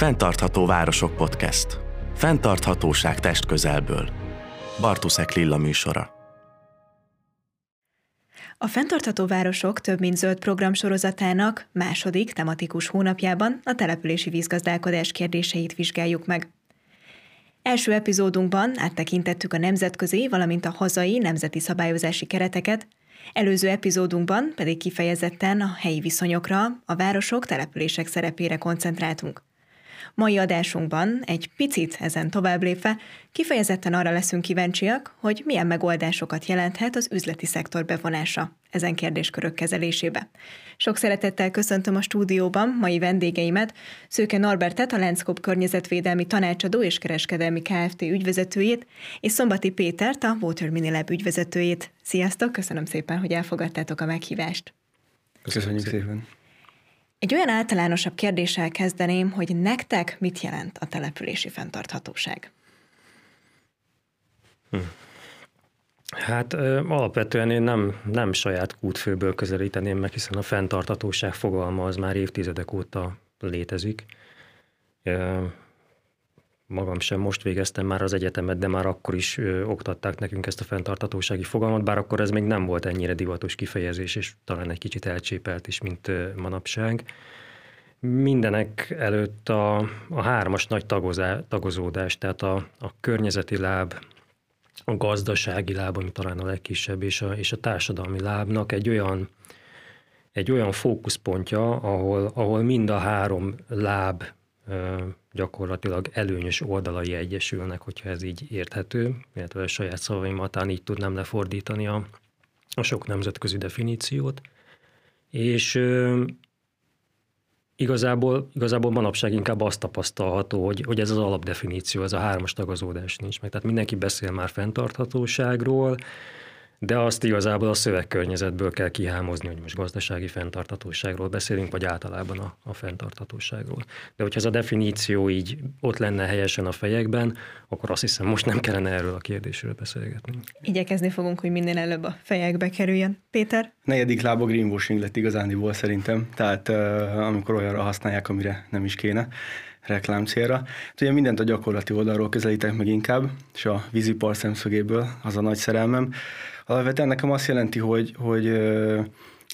Fentartható Városok Podcast. Fentarthatóság testközelből. Bartuszek Lilla műsora. A Fentartható Városok több mint zöld program sorozatának második tematikus hónapjában a települési vízgazdálkodás kérdéseit vizsgáljuk meg. Első epizódunkban áttekintettük a nemzetközi, valamint a hazai nemzeti szabályozási kereteket, előző epizódunkban pedig kifejezetten a helyi viszonyokra, a városok, települések szerepére koncentráltunk. Mai adásunkban egy picit ezen tovább lépve kifejezetten arra leszünk kíváncsiak, hogy milyen megoldásokat jelenthet az üzleti szektor bevonása ezen kérdéskörök kezelésébe. Sok szeretettel köszöntöm a stúdióban mai vendégeimet, Szőke Norbertet, a Landscope környezetvédelmi tanácsadó és kereskedelmi Kft. ügyvezetőjét, és Szombati Pétert, a Water Minilab ügyvezetőjét. Sziasztok, köszönöm szépen, hogy elfogadtátok a meghívást. Köszönjük szépen. Egy olyan általánosabb kérdéssel kezdeném, hogy nektek mit jelent a települési fenntarthatóság? Hm. Hát ö, alapvetően én nem, nem saját kútfőből közelíteném meg, hiszen a fenntarthatóság fogalma az már évtizedek óta létezik. Magam sem most végeztem már az egyetemet, de már akkor is ö, oktatták nekünk ezt a fenntartatósági fogalmat, bár akkor ez még nem volt ennyire divatos kifejezés, és talán egy kicsit elcsépelt is, mint ö, manapság. Mindenek előtt a, a hármas nagy tagozá, tagozódás, tehát a, a környezeti láb, a gazdasági láb, ami talán a legkisebb, és a, és a társadalmi lábnak egy olyan, egy olyan fókuszpontja, ahol, ahol mind a három láb gyakorlatilag előnyös oldalai egyesülnek, hogyha ez így érthető, illetve a saját szavaimatán így tudnám lefordítani a, a sok nemzetközi definíciót. És ö, igazából, igazából manapság inkább azt tapasztalható, hogy, hogy ez az alapdefiníció, ez a hármas tagazódás nincs meg. Tehát mindenki beszél már fenntarthatóságról, de azt igazából a szövegkörnyezetből kell kihámozni, hogy most gazdasági fenntarthatóságról beszélünk, vagy általában a, a fenntarthatóságról. De hogyha ez a definíció így ott lenne helyesen a fejekben, akkor azt hiszem most nem kellene erről a kérdésről beszélgetni. Igyekezni fogunk, hogy minél előbb a fejekbe kerüljön. Péter? Negyedik lába greenwashing lett igazániból szerintem, tehát amikor olyanra használják, amire nem is kéne reklám célra. Hát ugye mindent a gyakorlati oldalról közelítek meg inkább, és a vízipar szemszögéből az a nagy szerelmem. Alapvetően nekem azt jelenti, hogy, hogy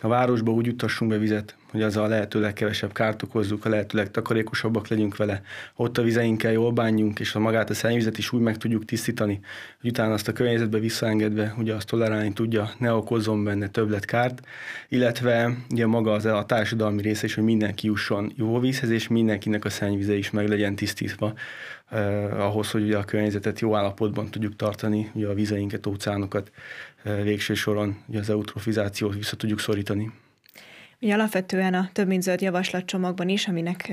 a városba úgy juttassunk be vizet, hogy az a lehető legkevesebb kárt okozzuk, a lehető legtakarékosabbak legyünk vele. Ott a vizeinkkel jól bánjunk, és a magát a szennyvizet is úgy meg tudjuk tisztítani, hogy utána azt a környezetbe visszaengedve, ugye azt tolerálni tudja, ne okozzon benne többlet kárt, illetve ugye maga az a társadalmi része is, hogy mindenki jusson jó vízhez, és mindenkinek a szennyvize is meg legyen tisztítva, eh, ahhoz, hogy ugye a környezetet jó állapotban tudjuk tartani, ugye a vizeinket, óceánokat eh, végső soron ugye az eutrofizációt vissza tudjuk szorítani. Ugye alapvetően a több mint zöld javaslatcsomagban is, aminek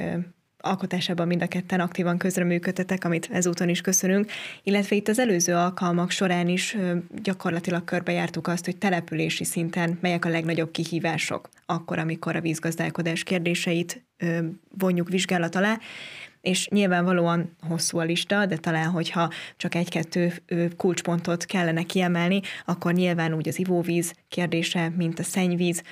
alkotásában mind a ketten aktívan közreműködtetek, amit ezúton is köszönünk, illetve itt az előző alkalmak során is gyakorlatilag körbejártuk azt, hogy települési szinten melyek a legnagyobb kihívások, akkor, amikor a vízgazdálkodás kérdéseit vonjuk vizsgálat alá, és nyilvánvalóan hosszú a lista, de talán, hogyha csak egy-kettő kulcspontot kellene kiemelni, akkor nyilván úgy az ivóvíz kérdése, mint a szennyvíz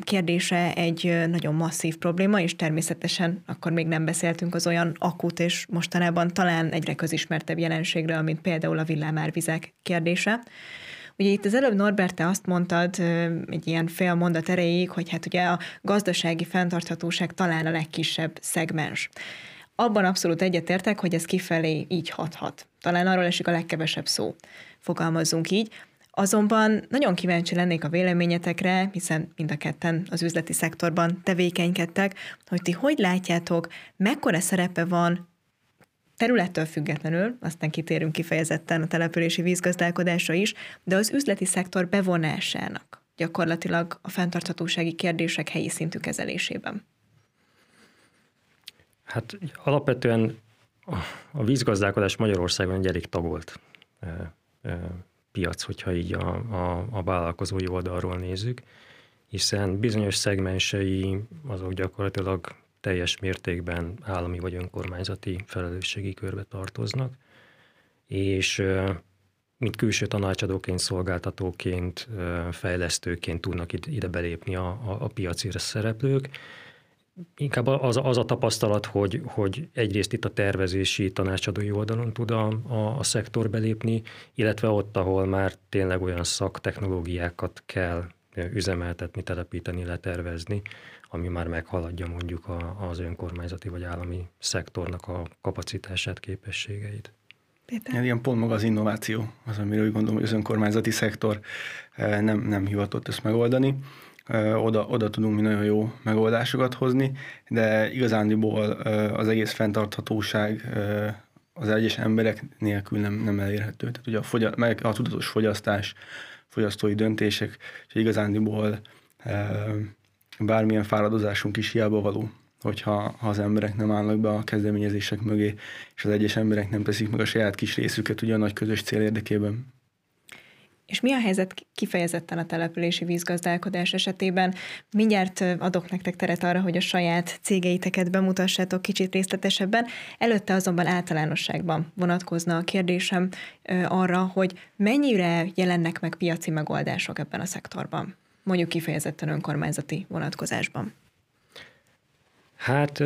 kérdése egy nagyon masszív probléma, és természetesen akkor még nem beszéltünk az olyan akut és mostanában talán egyre közismertebb jelenségről, mint például a villámárvizek kérdése. Ugye itt az előbb Norbert, te azt mondtad egy ilyen fél mondat erejéig, hogy hát ugye a gazdasági fenntarthatóság talán a legkisebb szegmens. Abban abszolút egyetértek, hogy ez kifelé így hathat. Talán arról esik a legkevesebb szó. Fogalmazzunk így. Azonban nagyon kíváncsi lennék a véleményetekre, hiszen mind a ketten az üzleti szektorban tevékenykedtek, hogy ti hogy látjátok, mekkora szerepe van területtől függetlenül, aztán kitérünk kifejezetten a települési vízgazdálkodásra is, de az üzleti szektor bevonásának gyakorlatilag a fenntarthatósági kérdések helyi szintű kezelésében. Hát alapvetően a vízgazdálkodás Magyarországon egy elég tagolt piac, hogyha így a, a, a vállalkozói oldalról nézzük, hiszen bizonyos szegmensei azok gyakorlatilag teljes mértékben állami vagy önkormányzati felelősségi körbe tartoznak, és mint külső tanácsadóként, szolgáltatóként, fejlesztőként tudnak ide belépni a, a, a piaci szereplők, inkább az, az a tapasztalat, hogy, hogy egyrészt itt a tervezési tanácsadói oldalon tud a, a, a szektor belépni, illetve ott, ahol már tényleg olyan szaktechnológiákat kell üzemeltetni, telepíteni, letervezni, ami már meghaladja mondjuk a, az önkormányzati vagy állami szektornak a kapacitását, képességeit. Péter? Ilyen pont maga az innováció, az, amiről úgy gondolom, hogy az önkormányzati szektor nem, nem hivatott ezt megoldani oda, oda tudunk mi nagyon jó megoldásokat hozni, de igazándiból az egész fenntarthatóság az egyes emberek nélkül nem, nem elérhető. Tehát ugye a, fogy- meg a tudatos fogyasztás, fogyasztói döntések, és igazándiból bármilyen fáradozásunk is hiába való, hogyha ha az emberek nem állnak be a kezdeményezések mögé, és az egyes emberek nem teszik meg a saját kis részüket ugye a nagy közös cél érdekében. És mi a helyzet kifejezetten a települési vízgazdálkodás esetében? Mindjárt adok nektek teret arra, hogy a saját cégeiteket bemutassátok kicsit részletesebben. Előtte azonban általánosságban vonatkozna a kérdésem arra, hogy mennyire jelennek meg piaci megoldások ebben a szektorban, mondjuk kifejezetten önkormányzati vonatkozásban. Hát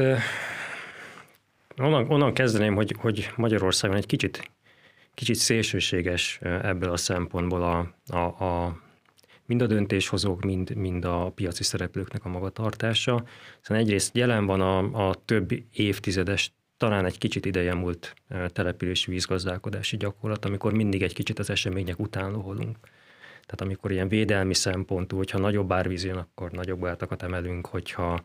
onnan, onnan kezdeném, hogy, hogy Magyarországon egy kicsit kicsit szélsőséges ebből a szempontból a, a, a mind a döntéshozók, mind, mind a piaci szereplőknek a magatartása. Szóval egyrészt jelen van a, a több évtizedes, talán egy kicsit ideje múlt települési vízgazdálkodási gyakorlat, amikor mindig egy kicsit az események után loholunk. Tehát amikor ilyen védelmi szempontú, hogyha nagyobb árvíz jön, akkor nagyobb átakat emelünk, hogyha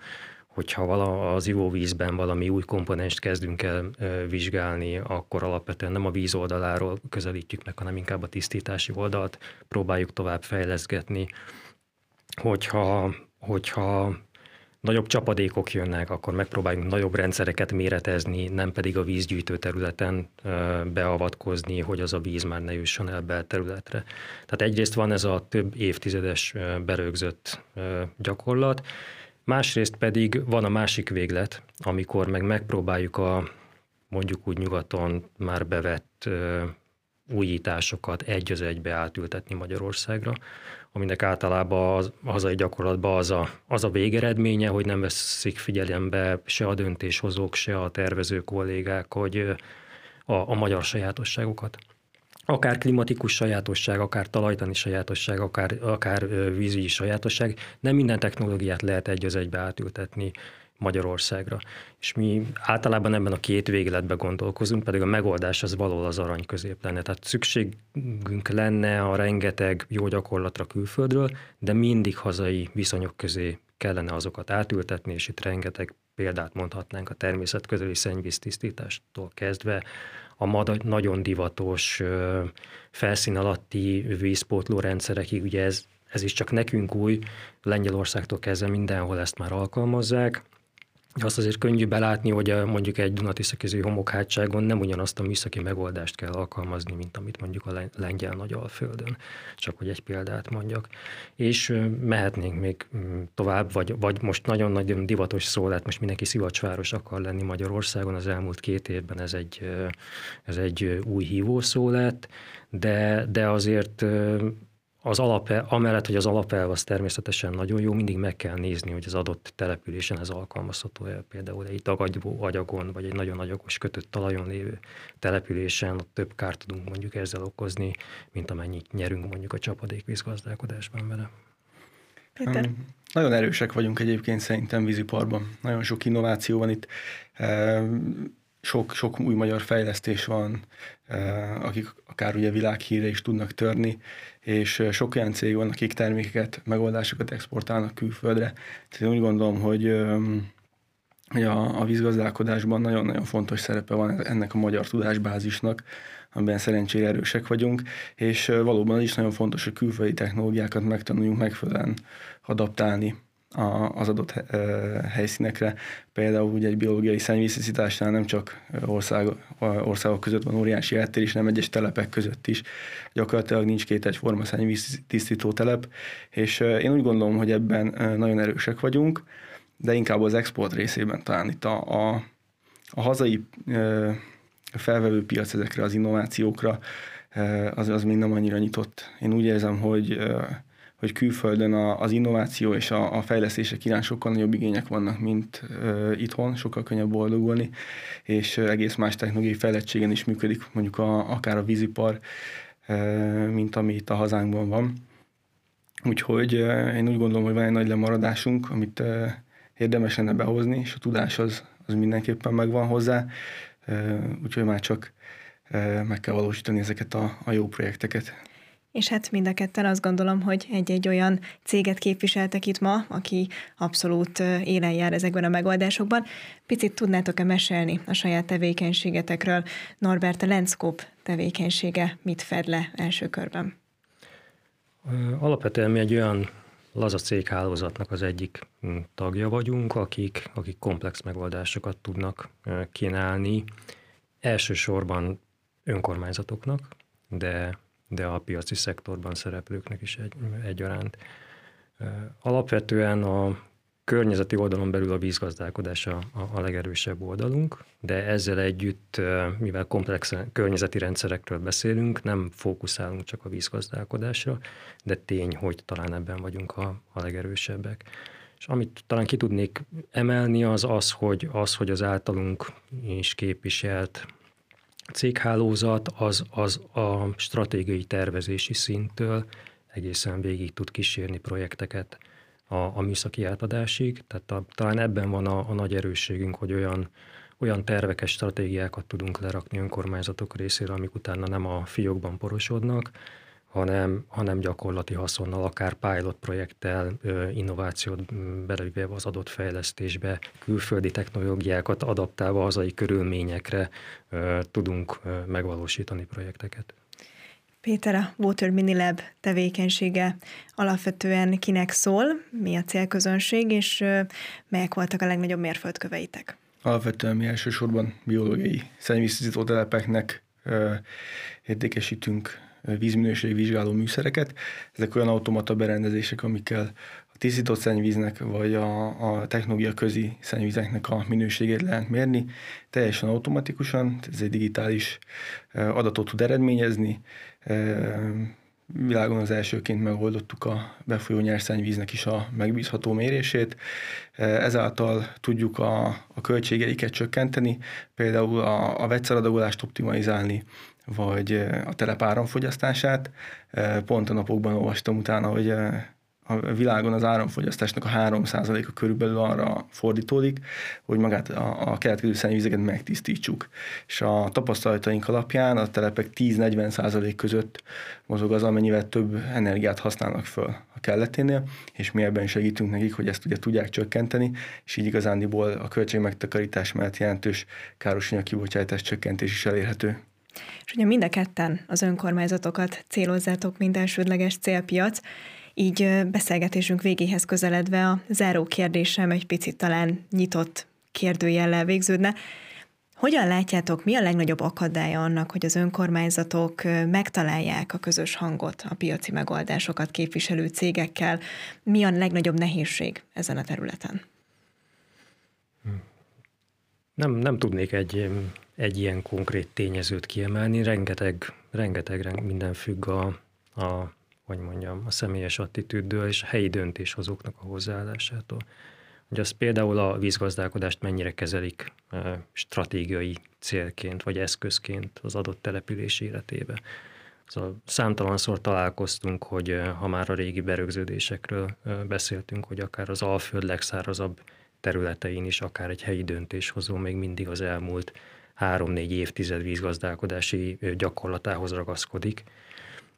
hogyha vala, az ivóvízben valami új komponenst kezdünk el vizsgálni, akkor alapvetően nem a víz oldaláról közelítjük meg, hanem inkább a tisztítási oldalt próbáljuk tovább fejleszgetni. Hogyha, hogyha nagyobb csapadékok jönnek, akkor megpróbáljunk nagyobb rendszereket méretezni, nem pedig a vízgyűjtő területen beavatkozni, hogy az a víz már ne jusson el belterületre. Tehát egyrészt van ez a több évtizedes berögzött gyakorlat, Másrészt pedig van a másik véglet, amikor meg megpróbáljuk a mondjuk úgy nyugaton már bevett újításokat egy az egybe átültetni Magyarországra, aminek általában az, a hazai gyakorlatban az a, az a végeredménye, hogy nem veszik figyelembe se a döntéshozók, se a tervező kollégák, hogy a, a magyar sajátosságokat akár klimatikus sajátosság, akár talajtani sajátosság, akár, akár vízügyi sajátosság, nem minden technológiát lehet egy az egybe átültetni Magyarországra. És mi általában ebben a két végletben gondolkozunk, pedig a megoldás az való az arany közép lenne. Tehát szükségünk lenne a rengeteg jó gyakorlatra külföldről, de mindig hazai viszonyok közé kellene azokat átültetni, és itt rengeteg példát mondhatnánk a természet közeli szennyvíztisztítástól kezdve a nagyon divatos felszín alatti vízpótló rendszerekig, ugye ez, ez is csak nekünk új, Lengyelországtól kezdve mindenhol ezt már alkalmazzák, azt azért könnyű belátni, hogy a, mondjuk egy Dunatiszakéző homokhátságon nem ugyanazt a műszaki megoldást kell alkalmazni, mint amit mondjuk a lengyel nagy alföldön, csak hogy egy példát mondjak. És mehetnénk még mm, tovább, vagy, vagy most nagyon-nagyon divatos szó lett, most mindenki szivacsváros akar lenni Magyarországon, az elmúlt két évben ez egy, ez egy új hívó szó lett, de, de azért az alapel, amellett, hogy az alapelv az természetesen nagyon jó, mindig meg kell nézni, hogy az adott településen ez alkalmazható-e. Például egy dagadó agyagon, vagy egy nagyon agyagos kötött talajon lévő településen ott több kárt tudunk mondjuk ezzel okozni, mint amennyit nyerünk mondjuk a csapadékvízgazdálkodásban vele. Péter? Nagyon erősek vagyunk egyébként szerintem víziparban. Nagyon sok innováció van itt sok, sok új magyar fejlesztés van, akik akár ugye világhíre is tudnak törni, és sok olyan cég van, akik termékeket, megoldásokat exportálnak külföldre. Tehát én úgy gondolom, hogy hogy a, a vízgazdálkodásban nagyon-nagyon fontos szerepe van ennek a magyar tudásbázisnak, amiben szerencsére erősek vagyunk, és valóban is nagyon fontos, hogy külföldi technológiákat megtanuljunk megfelelően adaptálni az adott helyszínekre. Például ugye egy biológiai szennyvíztisztításnál nem csak ország, országok között van óriási eltérés, hanem egyes telepek között is. Gyakorlatilag nincs két egyforma szennyvíztisztító telep, és én úgy gondolom, hogy ebben nagyon erősek vagyunk, de inkább az export részében talán itt a, a, a hazai felvevő piac ezekre az innovációkra az, az még nem annyira nyitott. Én úgy érzem, hogy hogy külföldön a, az innováció és a, a fejlesztések iránt sokkal nagyobb igények vannak, mint uh, itthon, sokkal könnyebb boldogulni, és uh, egész más technológiai fejlettségen is működik, mondjuk a, akár a vízipar, uh, mint ami itt a hazánkban van. Úgyhogy uh, én úgy gondolom, hogy van egy nagy lemaradásunk, amit uh, érdemes lenne behozni, és a tudás az, az mindenképpen megvan hozzá, uh, úgyhogy már csak meg kell valósítani ezeket a, a jó projekteket. És hát mind a ketten azt gondolom, hogy egy-egy olyan céget képviseltek itt ma, aki abszolút élen jár ezekben a megoldásokban. Picit tudnátok-e mesélni a saját tevékenységetekről? Norbert, a Lenszkóp tevékenysége mit fed le első körben? Alapvetően mi egy olyan laza céghálózatnak az egyik hm, tagja vagyunk, akik, akik komplex megoldásokat tudnak kínálni, elsősorban önkormányzatoknak, de de a piaci szektorban szereplőknek is egy, egyaránt. Alapvetően a környezeti oldalon belül a vízgazdálkodás a, a legerősebb oldalunk, de ezzel együtt, mivel komplex környezeti rendszerekről beszélünk, nem fókuszálunk csak a vízgazdálkodásra, de tény, hogy talán ebben vagyunk a, a legerősebbek. És amit talán ki tudnék emelni, az az, hogy, az, hogy az általunk is képviselt céghálózat az, az a stratégiai tervezési szinttől egészen végig tud kísérni projekteket a, a műszaki átadásig. Tehát a, talán ebben van a, a nagy erősségünk, hogy olyan, olyan terveket, stratégiákat tudunk lerakni önkormányzatok részére, amik utána nem a fiókban porosodnak, hanem, hanem gyakorlati haszonnal, akár pilot projekttel, innovációt belevéve az adott fejlesztésbe, külföldi technológiákat adaptálva hazai körülményekre tudunk megvalósítani projekteket. Péter, a Water Mini Lab tevékenysége alapvetően kinek szól, mi a célközönség, és melyek voltak a legnagyobb mérföldköveitek? Alapvetően mi elsősorban biológiai szennyvíztisztító telepeknek értékesítünk vízminőségi vizsgáló műszereket. Ezek olyan automata berendezések, amikkel a tisztított szennyvíznek vagy a, a technológia közi szennyvízeknek a minőségét lehet mérni. Teljesen automatikusan, ez egy digitális adatot tud eredményezni, világon az elsőként megoldottuk a befolyó nyerszennyvíznek is a megbízható mérését. Ezáltal tudjuk a, a költségeiket csökkenteni, például a, a vegyszeradagolást optimalizálni, vagy a telep áramfogyasztását. Pont a napokban olvastam utána, hogy a világon az áramfogyasztásnak a 3%-a körülbelül arra fordítódik, hogy magát a, a keletkező szennyvizeket megtisztítsuk. És a tapasztalataink alapján a telepek 10-40% között mozog az, amennyivel több energiát használnak föl a kelleténél, és mi ebben segítünk nekik, hogy ezt ugye tudják csökkenteni, és így igazándiból a költségmegtakarítás mellett jelentős károsanyag kibocsátás csökkentés is elérhető. És ugye mind a ketten az önkormányzatokat célozzátok, mint elsődleges célpiac, így beszélgetésünk végéhez közeledve a záró kérdésem egy picit talán nyitott kérdőjellel végződne. Hogyan látjátok, mi a legnagyobb akadálya annak, hogy az önkormányzatok megtalálják a közös hangot a piaci megoldásokat képviselő cégekkel? Mi a legnagyobb nehézség ezen a területen? Nem, nem tudnék egy, egy ilyen konkrét tényezőt kiemelni. Rengeteg, rengeteg minden függ a, a hogy mondjam, a személyes attitűddől és a helyi döntéshozóknak a hozzáállásától. Hogy az például a vízgazdálkodást mennyire kezelik stratégiai célként vagy eszközként az adott település életébe. Szóval számtalanszor találkoztunk, hogy ha már a régi berögződésekről beszéltünk, hogy akár az Alföld legszárazabb területein is, akár egy helyi döntéshozó még mindig az elmúlt három-négy évtized vízgazdálkodási gyakorlatához ragaszkodik,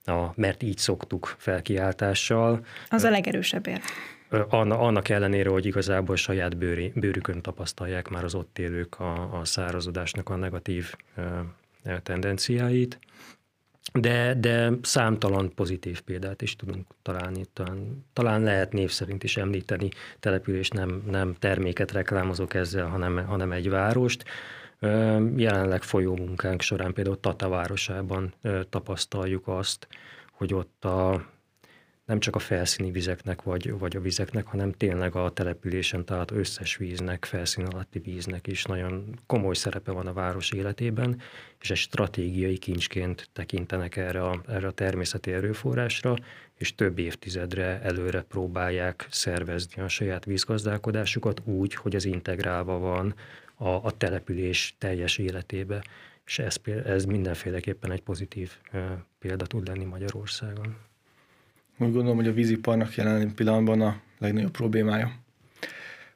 a, mert így szoktuk felkiáltással. Az a legerősebb ér. Annak ellenére, hogy igazából saját bőri, bőrükön tapasztalják már az ott élők a, a szárazodásnak a negatív tendenciáit, de, de számtalan pozitív példát is tudunk találni. Talán, talán lehet név szerint is említeni település, nem, nem terméket reklámozok ezzel, hanem, hanem egy várost. Jelenleg folyó munkánk során például Tata városában tapasztaljuk azt, hogy ott a, nem csak a felszíni vizeknek vagy, vagy a vizeknek, hanem tényleg a településen talált összes víznek, felszín alatti víznek is nagyon komoly szerepe van a város életében, és egy stratégiai kincsként tekintenek erre a, erre a természeti erőforrásra, és több évtizedre előre próbálják szervezni a saját vízgazdálkodásukat úgy, hogy az integrálva van a, a település teljes életébe. És ez, ez mindenféleképpen egy pozitív példa tud lenni Magyarországon. Úgy gondolom, hogy a víziparnak jelen pillanatban a legnagyobb problémája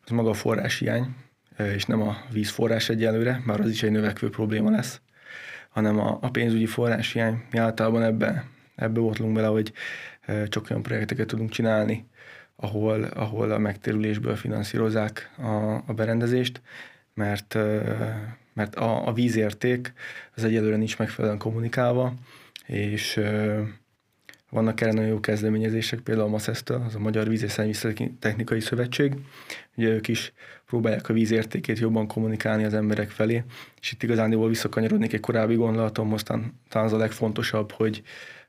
az maga a forráshiány, és nem a vízforrás egyelőre, bár az is egy növekvő probléma lesz, hanem a, a pénzügyi forráshiány. Mi általában ebbe, ebbe botlunk bele, hogy csak olyan projekteket tudunk csinálni, ahol, ahol a megtérülésből finanszírozzák a, a berendezést, mert, mert a, a vízérték az egyelőre nincs megfelelően kommunikálva, és vannak erre nagyon jó kezdeményezések, például a MASZESZ-től, az a Magyar Víz és Technikai Szövetség. Ugye ők is próbálják a vízértékét jobban kommunikálni az emberek felé, és itt igazán visszakanyarodnék egy korábbi gondolatomhoz, talán az a legfontosabb, hogy,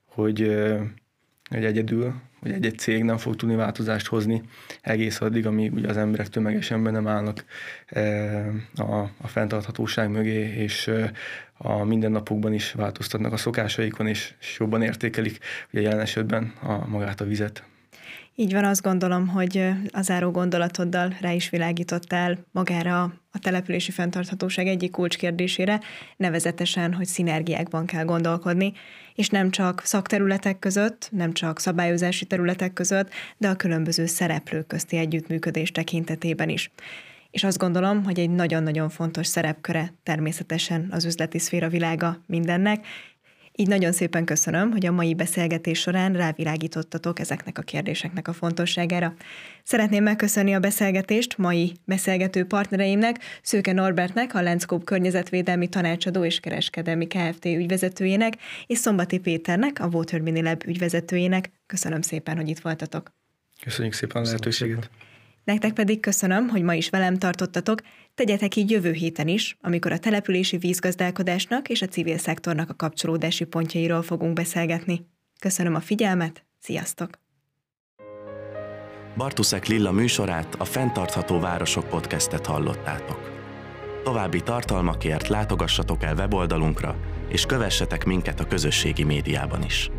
hogy hogy egyedül, hogy egy-egy cég nem fog tudni változást hozni egész addig, amíg ugye az emberek tömegesen nem állnak e, a, a fenntarthatóság mögé, és e, a mindennapokban is változtatnak a szokásaikon, és, és jobban értékelik ugye jelen esetben a, magát a vizet. Így van, azt gondolom, hogy az záró gondolatoddal rá is világítottál magára a települési fenntarthatóság egyik kulcskérdésére, nevezetesen, hogy szinergiákban kell gondolkodni, és nem csak szakterületek között, nem csak szabályozási területek között, de a különböző szereplők közti együttműködés tekintetében is. És azt gondolom, hogy egy nagyon-nagyon fontos szerepköre természetesen az üzleti szféra világa mindennek, így nagyon szépen köszönöm, hogy a mai beszélgetés során rávilágítottatok ezeknek a kérdéseknek a fontosságára. Szeretném megköszönni a beszélgetést mai beszélgető partnereimnek, Szőke Norbertnek, a Lenszkóp környezetvédelmi tanácsadó és kereskedelmi Kft. ügyvezetőjének, és Szombati Péternek, a Water Lab ügyvezetőjének. Köszönöm szépen, hogy itt voltatok. Köszönjük szépen a lehetőséget. Nektek pedig köszönöm, hogy ma is velem tartottatok, tegyetek így jövő héten is, amikor a települési vízgazdálkodásnak és a civil szektornak a kapcsolódási pontjairól fogunk beszélgetni. Köszönöm a figyelmet, sziasztok! Bartuszek Lilla műsorát, a Fentartható Városok podcastet hallottátok. További tartalmakért látogassatok el weboldalunkra, és kövessetek minket a közösségi médiában is.